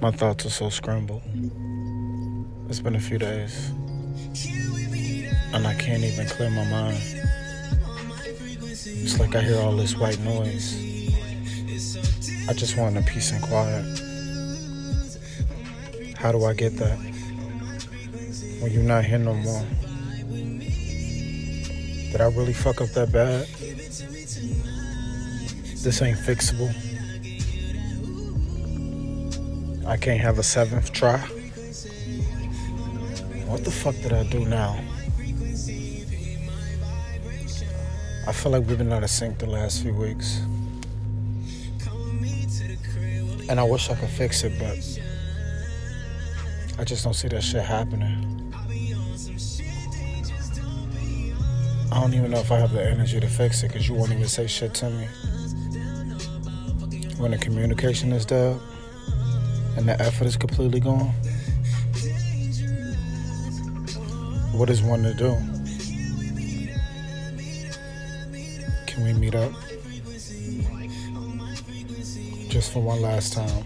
My thoughts are so scrambled. It's been a few days. And I can't even clear my mind. It's like I hear all this white noise. I just want a peace and quiet. How do I get that? When you're not here no more. Did I really fuck up that bad? This ain't fixable. I can't have a seventh try. What the fuck did I do now? I feel like we've been out of sync the last few weeks. And I wish I could fix it, but I just don't see that shit happening. I don't even know if I have the energy to fix it because you won't even say shit to me. When the communication is dead and the effort is completely gone, what is one to do? Can we meet up? Just for one last time.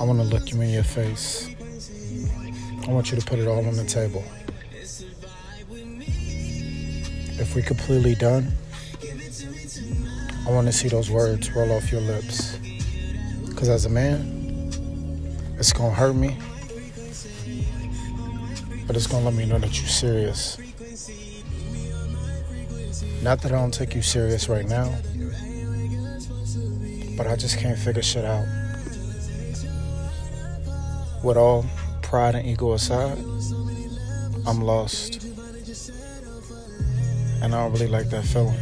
I want to look you in your face. I want you to put it all on the table. If we're completely done, I want to see those words roll off your lips. Because as a man, it's going to hurt me, but it's going to let me know that you're serious. Not that I don't take you serious right now, but I just can't figure shit out. With all pride and ego aside, I'm lost. And I don't really like that feeling.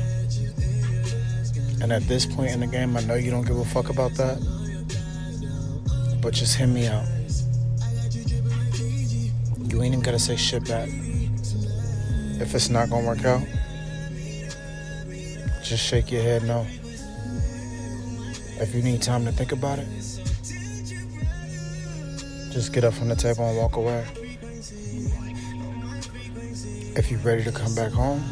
And at this point in the game, I know you don't give a fuck about that. But just hear me out. You ain't even gotta say shit back. If it's not gonna work out, just shake your head no. If you need time to think about it, just get up from the table and walk away. If you're ready to come back home,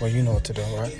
well, you know what to do, right?